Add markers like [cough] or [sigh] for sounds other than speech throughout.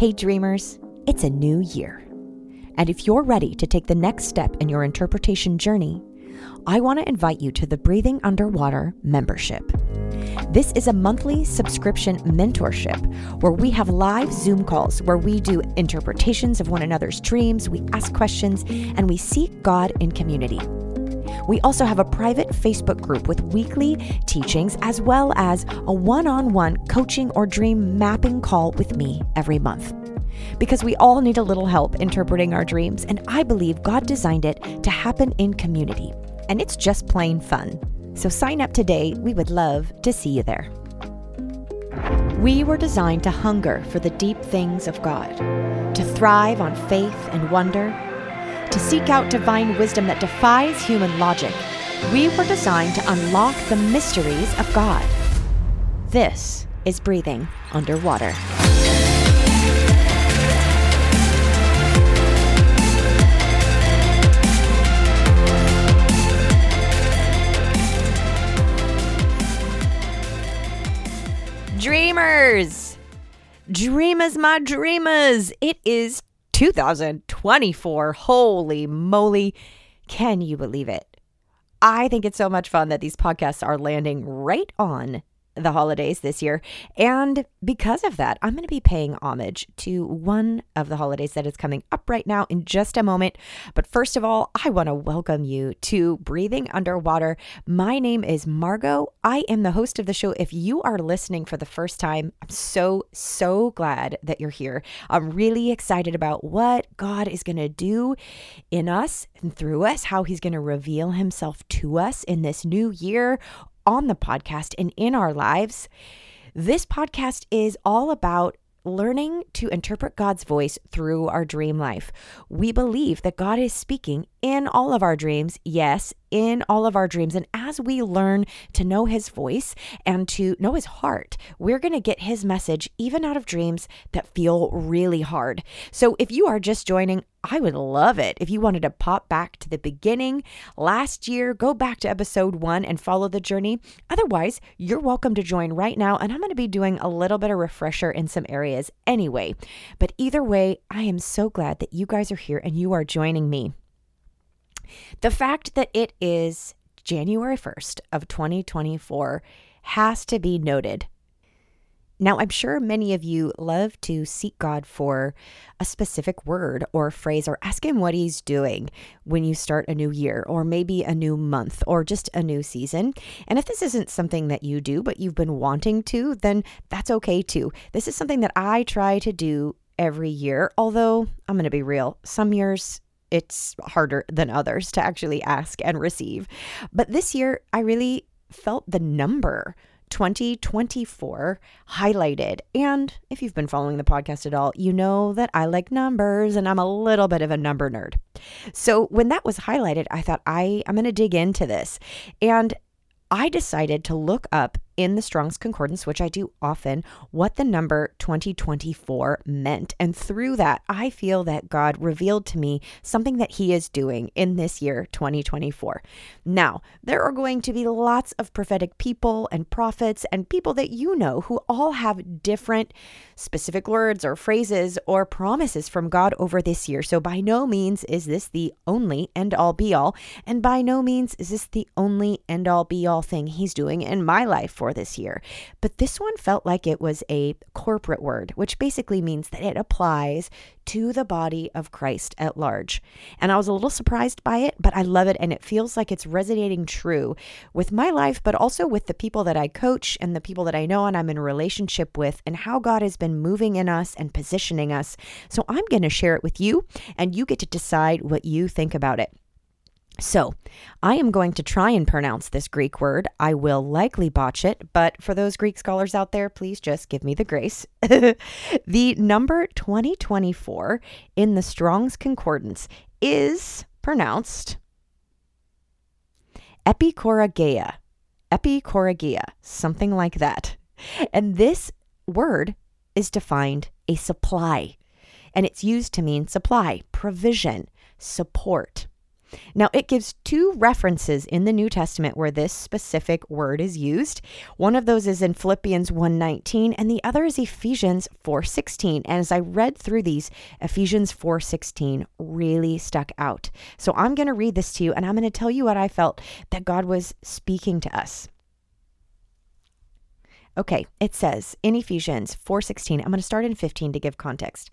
Hey, dreamers, it's a new year. And if you're ready to take the next step in your interpretation journey, I want to invite you to the Breathing Underwater membership. This is a monthly subscription mentorship where we have live Zoom calls where we do interpretations of one another's dreams, we ask questions, and we seek God in community. We also have a private Facebook group with weekly teachings as well as a one on one coaching or dream mapping call with me every month. Because we all need a little help interpreting our dreams, and I believe God designed it to happen in community. And it's just plain fun. So sign up today. We would love to see you there. We were designed to hunger for the deep things of God, to thrive on faith and wonder to seek out divine wisdom that defies human logic. We were designed to unlock the mysteries of God. This is breathing underwater. Dreamers! Dreamers, my dreamers! It is 2024. Holy moly. Can you believe it? I think it's so much fun that these podcasts are landing right on the holidays this year. And because of that, I'm going to be paying homage to one of the holidays that is coming up right now in just a moment. But first of all, I want to welcome you to Breathing Underwater. My name is Margaux. I am the host of the show. If you are listening for the first time, I'm so, so glad that you're here. I'm really excited about what God is going to do in us and through us, how He's going to reveal Himself to us in this new year on the podcast and in our lives. This podcast is all about learning to interpret God's voice through our dream life. We believe that God is speaking in all of our dreams, yes, in all of our dreams. And as we learn to know his voice and to know his heart, we're going to get his message even out of dreams that feel really hard. So if you are just joining, I would love it if you wanted to pop back to the beginning last year, go back to episode one and follow the journey. Otherwise, you're welcome to join right now. And I'm going to be doing a little bit of refresher in some areas anyway. But either way, I am so glad that you guys are here and you are joining me. The fact that it is January 1st of 2024 has to be noted. Now, I'm sure many of you love to seek God for a specific word or phrase or ask Him what He's doing when you start a new year or maybe a new month or just a new season. And if this isn't something that you do, but you've been wanting to, then that's okay too. This is something that I try to do every year, although I'm going to be real, some years it's harder than others to actually ask and receive. But this year, I really felt the number 2024 highlighted. And if you've been following the podcast at all, you know that I like numbers and I'm a little bit of a number nerd. So when that was highlighted, I thought I I'm going to dig into this. And I decided to look up in the Strong's Concordance, which I do often, what the number 2024 meant. And through that, I feel that God revealed to me something that He is doing in this year, 2024. Now, there are going to be lots of prophetic people and prophets and people that you know who all have different specific words or phrases or promises from God over this year. So, by no means is this the only end all be all. And by no means is this the only end all be all thing He's doing in my life for this year. But this one felt like it was a corporate word, which basically means that it applies to the body of Christ at large. And I was a little surprised by it, but I love it. And it feels like it's resonating true with my life, but also with the people that I coach and the people that I know and I'm in a relationship with, and how God has been moving in us and positioning us. So I'm going to share it with you, and you get to decide what you think about it. So, I am going to try and pronounce this Greek word. I will likely botch it, but for those Greek scholars out there, please just give me the grace. [laughs] the number 2024 in the Strong's Concordance is pronounced epichorageia. Epichorageia, something like that. And this word is defined a supply, and it's used to mean supply, provision, support. Now, it gives two references in the New Testament where this specific word is used. One of those is in Philippians 1:19 and the other is Ephesians 4:16. And as I read through these, Ephesians 4:16 really stuck out. So I'm going to read this to you and I'm going to tell you what I felt that God was speaking to us. Okay, it says in Ephesians 4:16, I'm going to start in 15 to give context.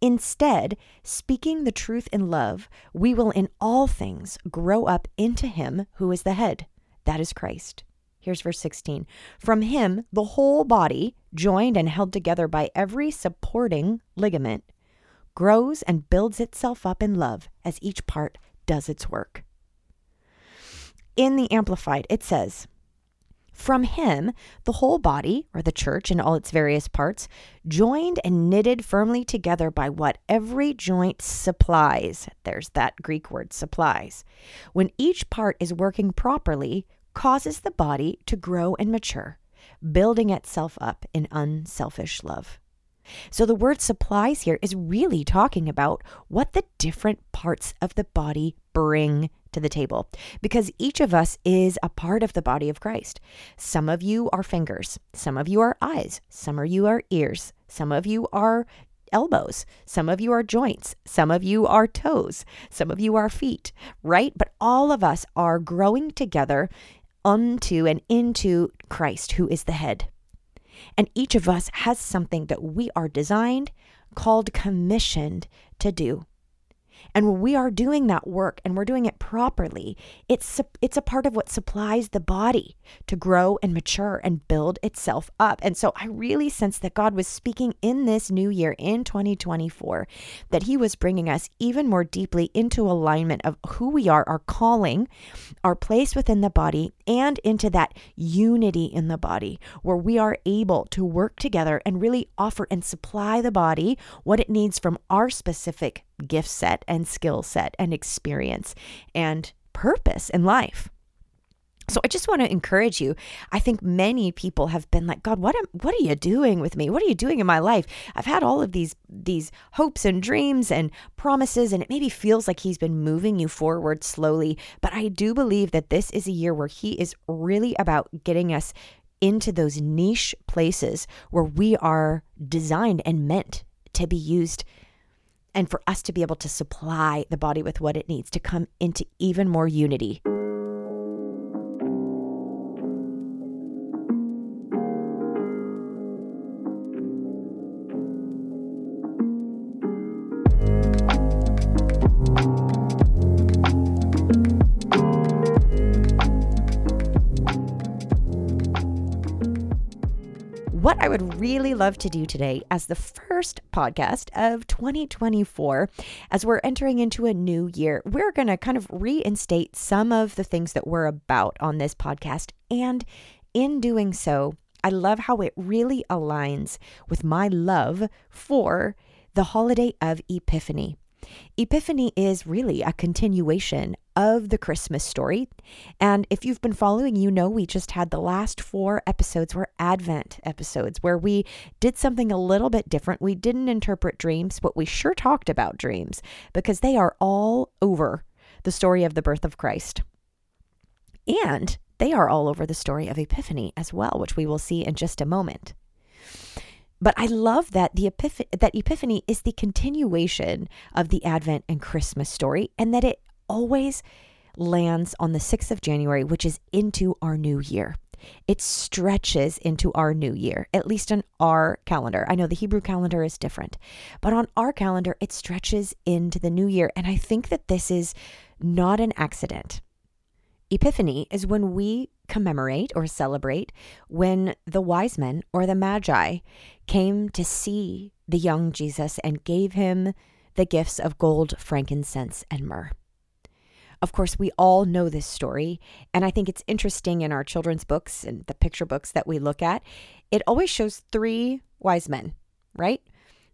Instead, speaking the truth in love, we will in all things grow up into him who is the head, that is Christ. Here's verse 16. From him, the whole body, joined and held together by every supporting ligament, grows and builds itself up in love as each part does its work. In the Amplified, it says, from him, the whole body, or the church in all its various parts, joined and knitted firmly together by what every joint supplies. There's that Greek word supplies. When each part is working properly, causes the body to grow and mature, building itself up in unselfish love. So the word supplies here is really talking about what the different parts of the body bring to the table because each of us is a part of the body of Christ. Some of you are fingers, some of you are eyes, some of you are ears, some of you are elbows, some of you are joints, some of you are toes, some of you are feet, right? But all of us are growing together unto and into Christ, who is the head. And each of us has something that we are designed, called, commissioned to do. And when we are doing that work and we're doing it properly, it's it's a part of what supplies the body to grow and mature and build itself up. And so I really sense that God was speaking in this new year in 2024 that he was bringing us even more deeply into alignment of who we are, our calling, our place within the body and into that unity in the body where we are able to work together and really offer and supply the body what it needs from our specific gift set and skill set and experience and purpose in life. So I just want to encourage you. I think many people have been like, God, what am what are you doing with me? What are you doing in my life? I've had all of these these hopes and dreams and promises and it maybe feels like he's been moving you forward slowly, but I do believe that this is a year where he is really about getting us into those niche places where we are designed and meant to be used and for us to be able to supply the body with what it needs to come into even more unity. Really love to do today as the first podcast of 2024, as we're entering into a new year, we're going to kind of reinstate some of the things that we're about on this podcast. And in doing so, I love how it really aligns with my love for the holiday of Epiphany. Epiphany is really a continuation of the Christmas story. And if you've been following, you know we just had the last four episodes were Advent episodes where we did something a little bit different. We didn't interpret dreams, but we sure talked about dreams because they are all over the story of the birth of Christ. And they are all over the story of Epiphany as well, which we will see in just a moment. But I love that the Epiph- that Epiphany is the continuation of the Advent and Christmas story, and that it always lands on the 6th of January, which is into our new year. It stretches into our new year, at least on our calendar. I know the Hebrew calendar is different, but on our calendar, it stretches into the new year. And I think that this is not an accident. Epiphany is when we commemorate or celebrate when the wise men or the magi came to see the young Jesus and gave him the gifts of gold, frankincense, and myrrh. Of course, we all know this story, and I think it's interesting in our children's books and the picture books that we look at. It always shows three wise men, right?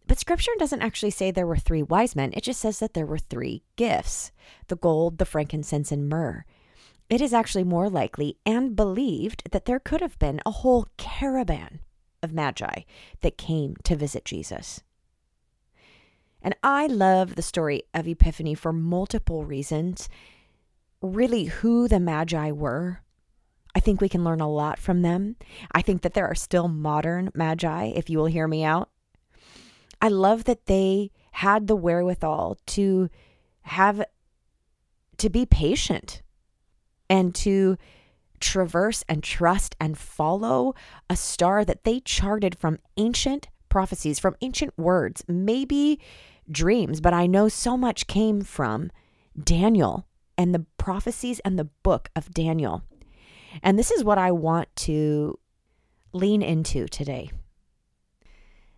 But scripture doesn't actually say there were three wise men. It just says that there were three gifts the gold, the frankincense, and myrrh it is actually more likely and believed that there could have been a whole caravan of magi that came to visit Jesus. And I love the story of Epiphany for multiple reasons. really who the Magi were. I think we can learn a lot from them. I think that there are still modern Magi, if you will hear me out. I love that they had the wherewithal to have to be patient and to traverse and trust and follow a star that they charted from ancient prophecies, from ancient words, maybe dreams, but I know so much came from Daniel and the prophecies and the book of Daniel. And this is what I want to lean into today.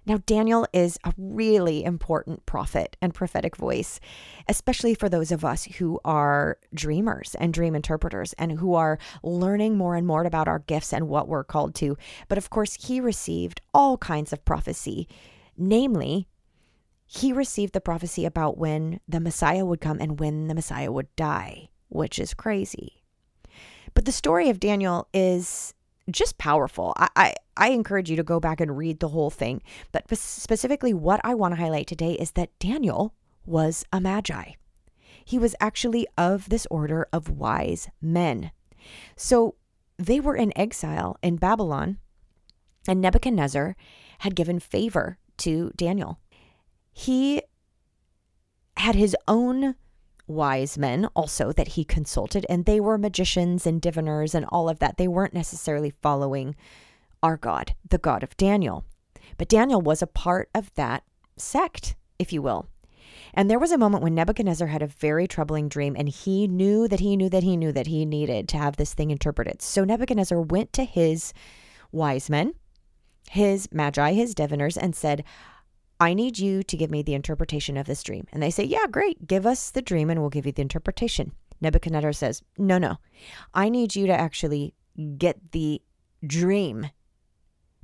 Now, Daniel is a really important prophet and prophetic voice, especially for those of us who are dreamers and dream interpreters and who are learning more and more about our gifts and what we're called to. But of course, he received all kinds of prophecy, namely, he received the prophecy about when the Messiah would come and when the Messiah would die, which is crazy. But the story of Daniel is just powerful. I, I, I, encourage you to go back and read the whole thing. But specifically, what I want to highlight today is that Daniel was a magi. He was actually of this order of wise men. So they were in exile in Babylon, and Nebuchadnezzar had given favor to Daniel. He had his own wise men also that he consulted, and they were magicians and diviners and all of that. They weren't necessarily following our God, the God of Daniel. But Daniel was a part of that sect, if you will. And there was a moment when Nebuchadnezzar had a very troubling dream, and he knew that he knew that he knew that he needed to have this thing interpreted. So Nebuchadnezzar went to his wise men, his magi, his diviners, and said, I need you to give me the interpretation of this dream. And they say, Yeah, great. Give us the dream and we'll give you the interpretation. Nebuchadnezzar says, No, no. I need you to actually get the dream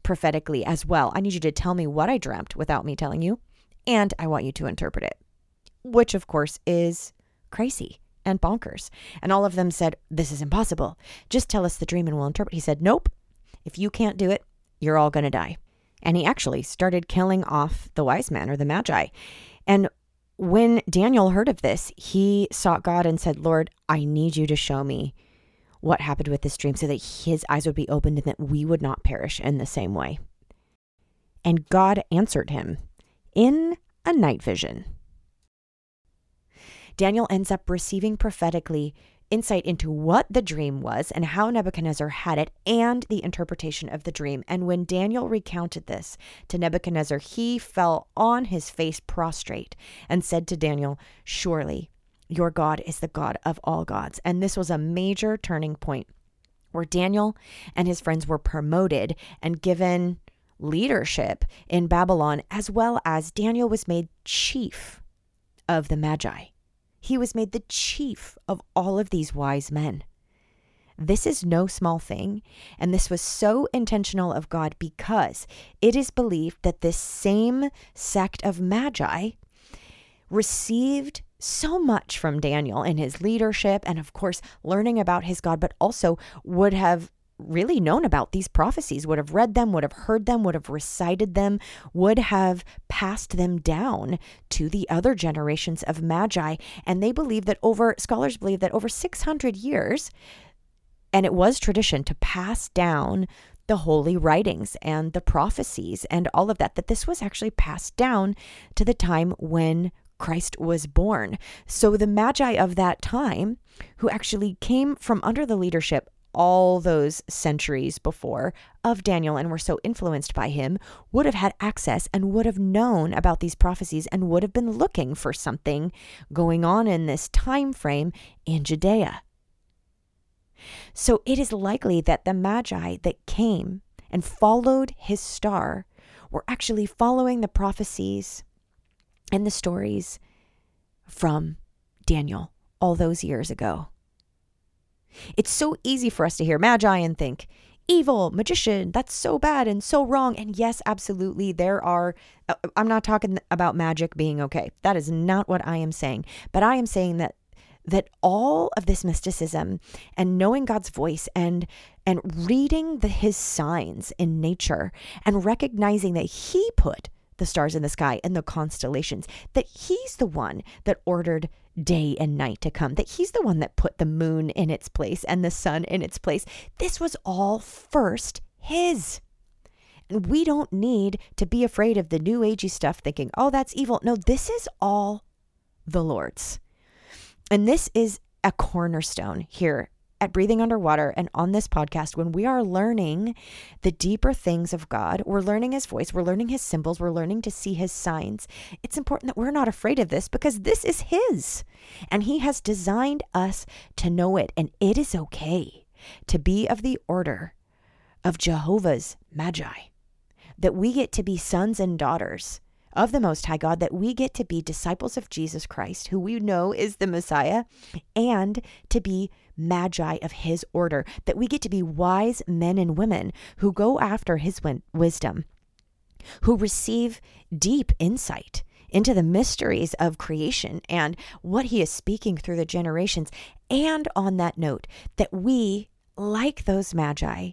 prophetically as well. I need you to tell me what I dreamt without me telling you. And I want you to interpret it, which of course is crazy and bonkers. And all of them said, This is impossible. Just tell us the dream and we'll interpret. He said, Nope. If you can't do it, you're all going to die and he actually started killing off the wise men or the magi. And when Daniel heard of this, he sought God and said, Lord, I need you to show me what happened with this dream so that his eyes would be opened and that we would not perish in the same way. And God answered him in a night vision. Daniel ends up receiving prophetically insight into what the dream was and how Nebuchadnezzar had it and the interpretation of the dream. And when Daniel recounted this to Nebuchadnezzar, he fell on his face prostrate and said to Daniel, Surely your God is the God of all gods. And this was a major turning point where Daniel and his friends were promoted and given leadership in Babylon, as well as Daniel was made chief of the Magi. He was made the chief of all of these wise men. This is no small thing, and this was so intentional of God because it is believed that this same sect of Magi received so much from Daniel in his leadership and, of course, learning about his God, but also would have really known about these prophecies, would have read them, would have heard them, would have recited them, would have passed them down to the other generations of magi. And they believe that over, scholars believe that over 600 years, and it was tradition to pass down the holy writings and the prophecies and all of that, that this was actually passed down to the time when Christ was born. So the Magi of that time, who actually came from under the leadership all those centuries before of Daniel and were so influenced by him would have had access and would have known about these prophecies and would have been looking for something going on in this time frame in Judea. So it is likely that the Magi that came and followed his star were actually following the prophecies and the stories from Daniel all those years ago. It's so easy for us to hear magi and think, evil, magician, that's so bad and so wrong. And yes, absolutely, there are, uh, I'm not talking about magic being okay. That is not what I am saying. But I am saying that that all of this mysticism and knowing God's voice and and reading the his signs in nature and recognizing that he put the stars in the sky and the constellations, that he's the one that ordered day and night to come, that he's the one that put the moon in its place and the sun in its place. This was all first his. And we don't need to be afraid of the new agey stuff thinking, oh, that's evil. No, this is all the Lord's. And this is a cornerstone here at Breathing Underwater and on this podcast when we are learning the deeper things of God. We're learning His voice, we're learning His symbols, we're learning to see His signs. It's important that we're not afraid of this because this is His and He has designed us to know it. And it is okay to be of the order of Jehovah's Magi, that we get to be sons and daughters of the Most High God, that we get to be disciples of Jesus Christ, who we know is the Messiah, and to be magi of his order, that we get to be wise men and women who go after his wisdom, who receive deep insight into the mysteries of creation and what he is speaking through the generations. And on that note, that we, like those magi,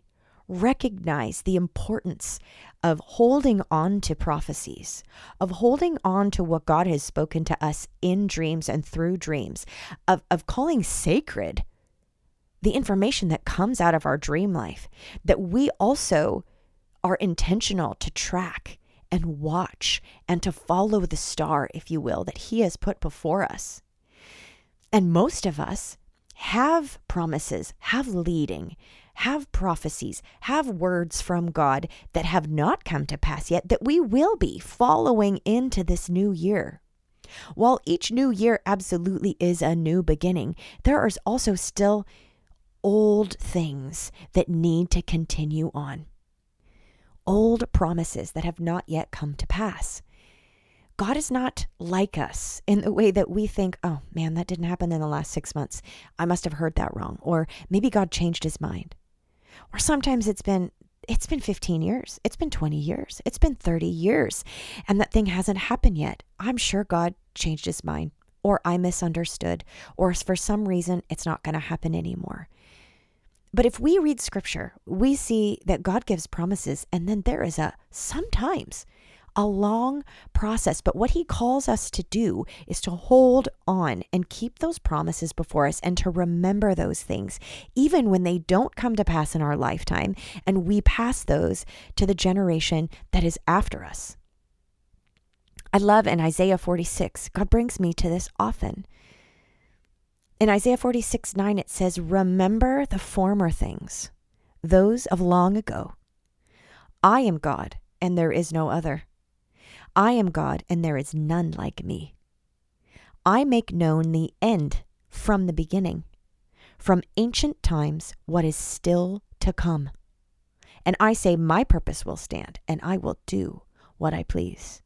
recognize the importance of holding on to prophecies, of holding on to what God has spoken to us in dreams and through dreams, of, of calling sacred the information that comes out of our dream life, that we also are intentional to track and watch and to follow the star, if you will, that He has put before us. And most of us have promises, have leading, have prophecies, have words from God that have not come to pass yet, that we will be following into this new year. While each new year absolutely is a new beginning, there is also still old things that need to continue on, old promises that have not yet come to pass. God is not like us in the way that we think, oh man, that didn't happen in the last six months. I must have heard that wrong. Or maybe God changed his mind. Or sometimes it's been, it's been 15 years. It's been 20 years. It's been 30 years. And that thing hasn't happened yet. I'm sure God changed his mind. Or I misunderstood. Or for some reason, it's not going to happen anymore. But if we read scripture, we see that God gives promises, and then there is a sometimes a long process. But what he calls us to do is to hold on and keep those promises before us and to remember those things, even when they don't come to pass in our lifetime, and we pass those to the generation that is after us. I love in Isaiah 46, God brings me to this often. In Isaiah 46 9, it says, Remember the former things, those of long ago. I am God, and there is no other. I am God, and there is none like me. I make known the end from the beginning, from ancient times, what is still to come. And I say, My purpose will stand, and I will do what I please.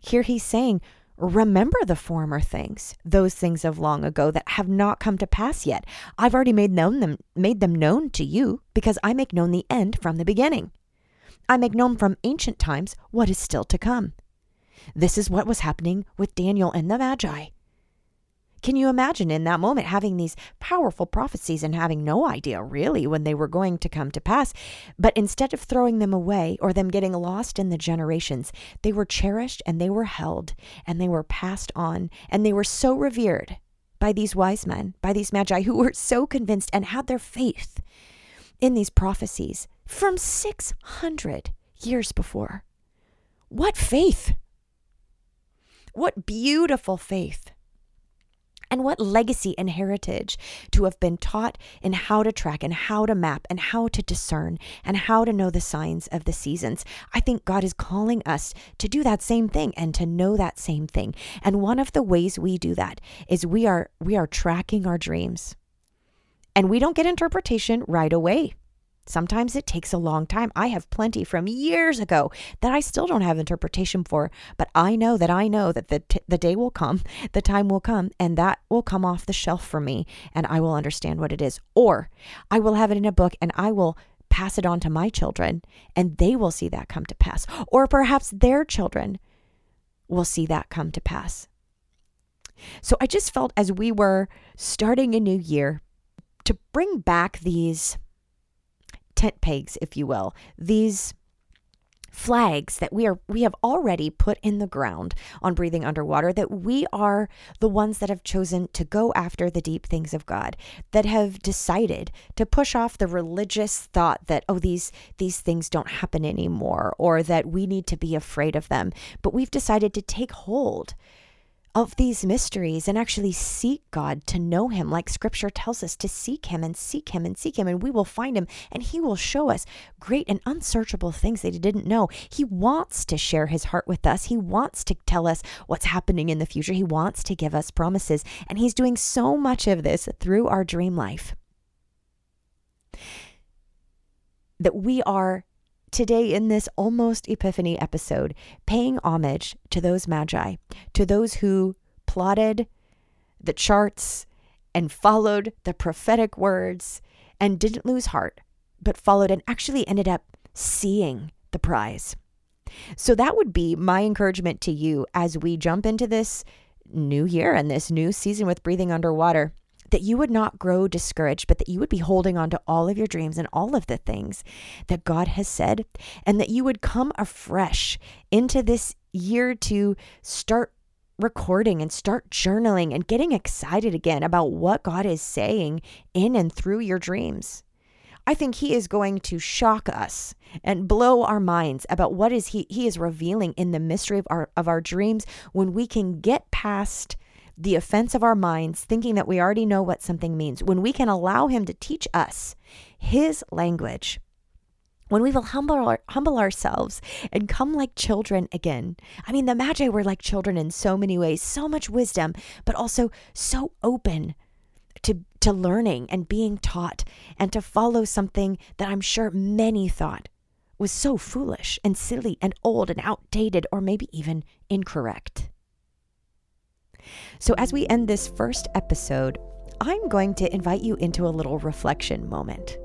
Here he's saying, remember the former things, those things of long ago that have not come to pass yet. I've already made known them made them known to you because I make known the end from the beginning. I make known from ancient times what is still to come. This is what was happening with Daniel and the Magi. Can you imagine in that moment having these powerful prophecies and having no idea really when they were going to come to pass? But instead of throwing them away or them getting lost in the generations, they were cherished and they were held and they were passed on and they were so revered by these wise men, by these magi who were so convinced and had their faith in these prophecies from 600 years before. What faith! What beautiful faith and what legacy and heritage to have been taught in how to track and how to map and how to discern and how to know the signs of the seasons. I think God is calling us to do that same thing and to know that same thing. And one of the ways we do that is we are we are tracking our dreams. And we don't get interpretation right away. Sometimes it takes a long time. I have plenty from years ago that I still don't have interpretation for, but I know that I know that the, t- the day will come, the time will come, and that will come off the shelf for me, and I will understand what it is. Or I will have it in a book and I will pass it on to my children, and they will see that come to pass. Or perhaps their children will see that come to pass. So I just felt as we were starting a new year to bring back these tent pegs, if you will, these flags that we are we have already put in the ground on breathing underwater that we are the ones that have chosen to go after the deep things of God that have decided to push off the religious thought that oh these these things don't happen anymore or that we need to be afraid of them. But we've decided to take hold of these mysteries and actually seek God to know Him, like Scripture tells us to seek Him and seek Him and seek Him, and we will find Him, and He will show us great and unsearchable things that He didn't know. He wants to share His heart with us, He wants to tell us what's happening in the future, He wants to give us promises, and He's doing so much of this through our dream life. That we are today in this almost Epiphany episode, paying homage to those magi, to those who plotted the charts and followed the prophetic words and didn't lose heart, but followed and actually ended up seeing the prize. So that would be my encouragement to you as we jump into this new year and this new season with breathing underwater that you would not grow discouraged, but that you would be holding on to all of your dreams and all of the things that God has said, and that you would come afresh into this year to start recording and start journaling and getting excited again about what God is saying in and through your dreams. I think he is going to shock us and blow our minds about what is he he is revealing in the mystery of our of our dreams when we can get past the offense of our minds, thinking that we already know what something means, when we can allow Him to teach us His language, when we will humble, our, humble ourselves and come like children again. I mean, the Magi were like children in so many ways, so much wisdom, but also so open to, to learning and being taught and to follow something that I'm sure many thought was so foolish and silly and old and outdated or maybe even incorrect. So, as we end this first episode, I'm going to invite you into a little reflection moment.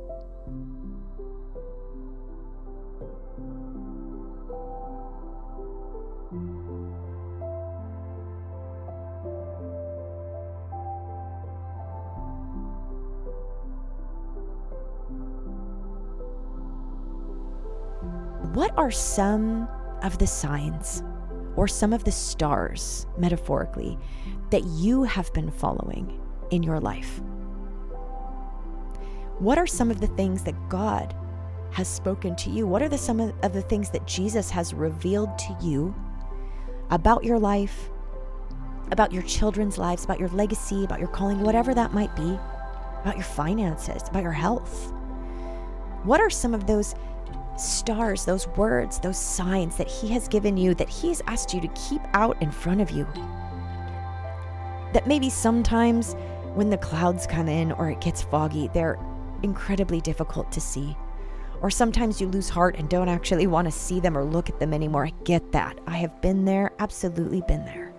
What are some of the signs or some of the stars, metaphorically, that you have been following in your life? What are some of the things that God has spoken to you? What are the some of the things that Jesus has revealed to you about your life, about your children's lives, about your legacy, about your calling, whatever that might be, about your finances, about your health? What are some of those stars, those words, those signs that He has given you, that He has asked you to keep out in front of you. That maybe sometimes when the clouds come in or it gets foggy, they're incredibly difficult to see. Or sometimes you lose heart and don't actually [laughs] want to see them or look at them anymore. I get that. I have been there, absolutely been there.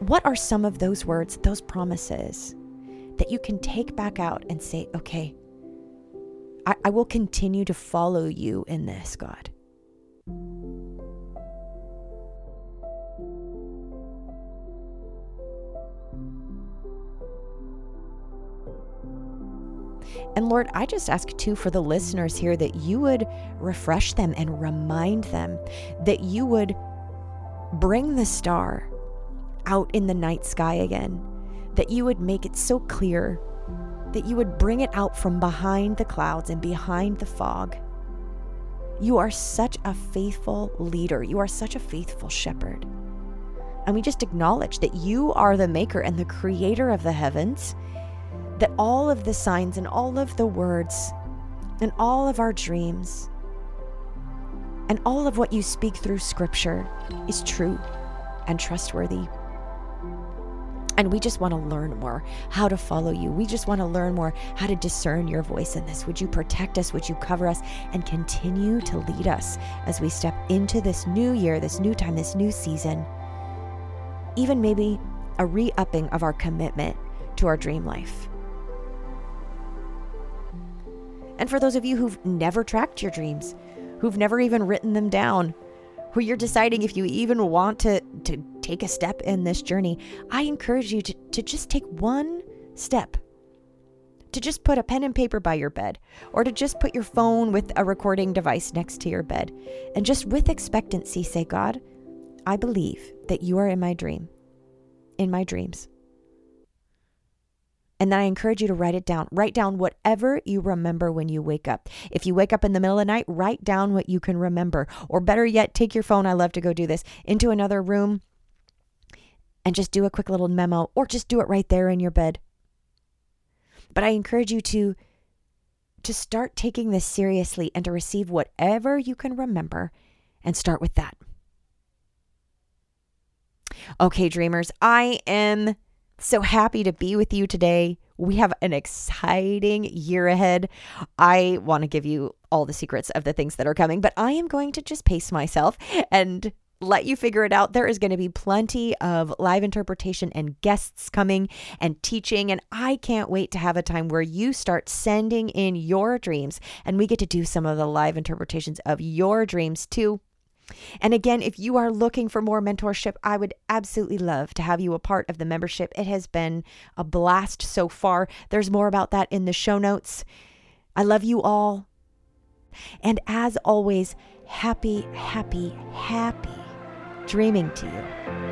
What are some of those words, those promises that you can take back out and say, okay, I, I will continue to follow you in this, God. And Lord, I just ask too for the listeners here that you would refresh them and remind them that you would bring the star out in the night sky again, that you would make it so clear that you would bring it out from behind the clouds and behind the fog. You are such a faithful leader. You are such a faithful shepherd. And we just acknowledge that you are the maker and the creator of the heavens, that all of the signs and all of the words and all of our dreams and all of what you speak through scripture is true and trustworthy. And we just want to learn more how to follow you. We just want to learn more how to discern your voice in this. Would you protect us? Would you cover us and continue to lead us as we step into this new year, this new time, this new season? Even maybe a re upping of our commitment to our dream life. And for those of you who've never tracked your dreams, who've never even written them down, who you're deciding if you even want to, to take a step in this journey, I encourage you to, to just take one step to just put a pen and paper by your bed, or to just put your phone with a recording device next to your bed, and just with expectancy say, God, I believe that you are in my dream, in my dreams. And then I encourage you to write it down. Write down whatever you remember when you wake up. If you wake up in the middle of the night, write down what you can remember. Or better yet, take your phone, I love to go do this, into another room and just do a quick little memo or just do it right there in your bed. But I encourage you to to start taking this seriously and to receive whatever you can remember and start with that. Okay, dreamers, I am so happy to be with you today. We have an exciting year ahead. I want to give you all the secrets of the things that are coming, but I am going to just pace myself and let you figure it out. There is going to be plenty of live interpretation and guests coming and teaching. And I can't wait to have a time where you start sending in your dreams and we get to do some of the live interpretations of your dreams too. And again, if you are looking for more mentorship, I would absolutely love to have you a part of the membership. It has been a blast so far. There's more about that in the show notes. I love you all. And as always, happy, happy, happy dreaming to you.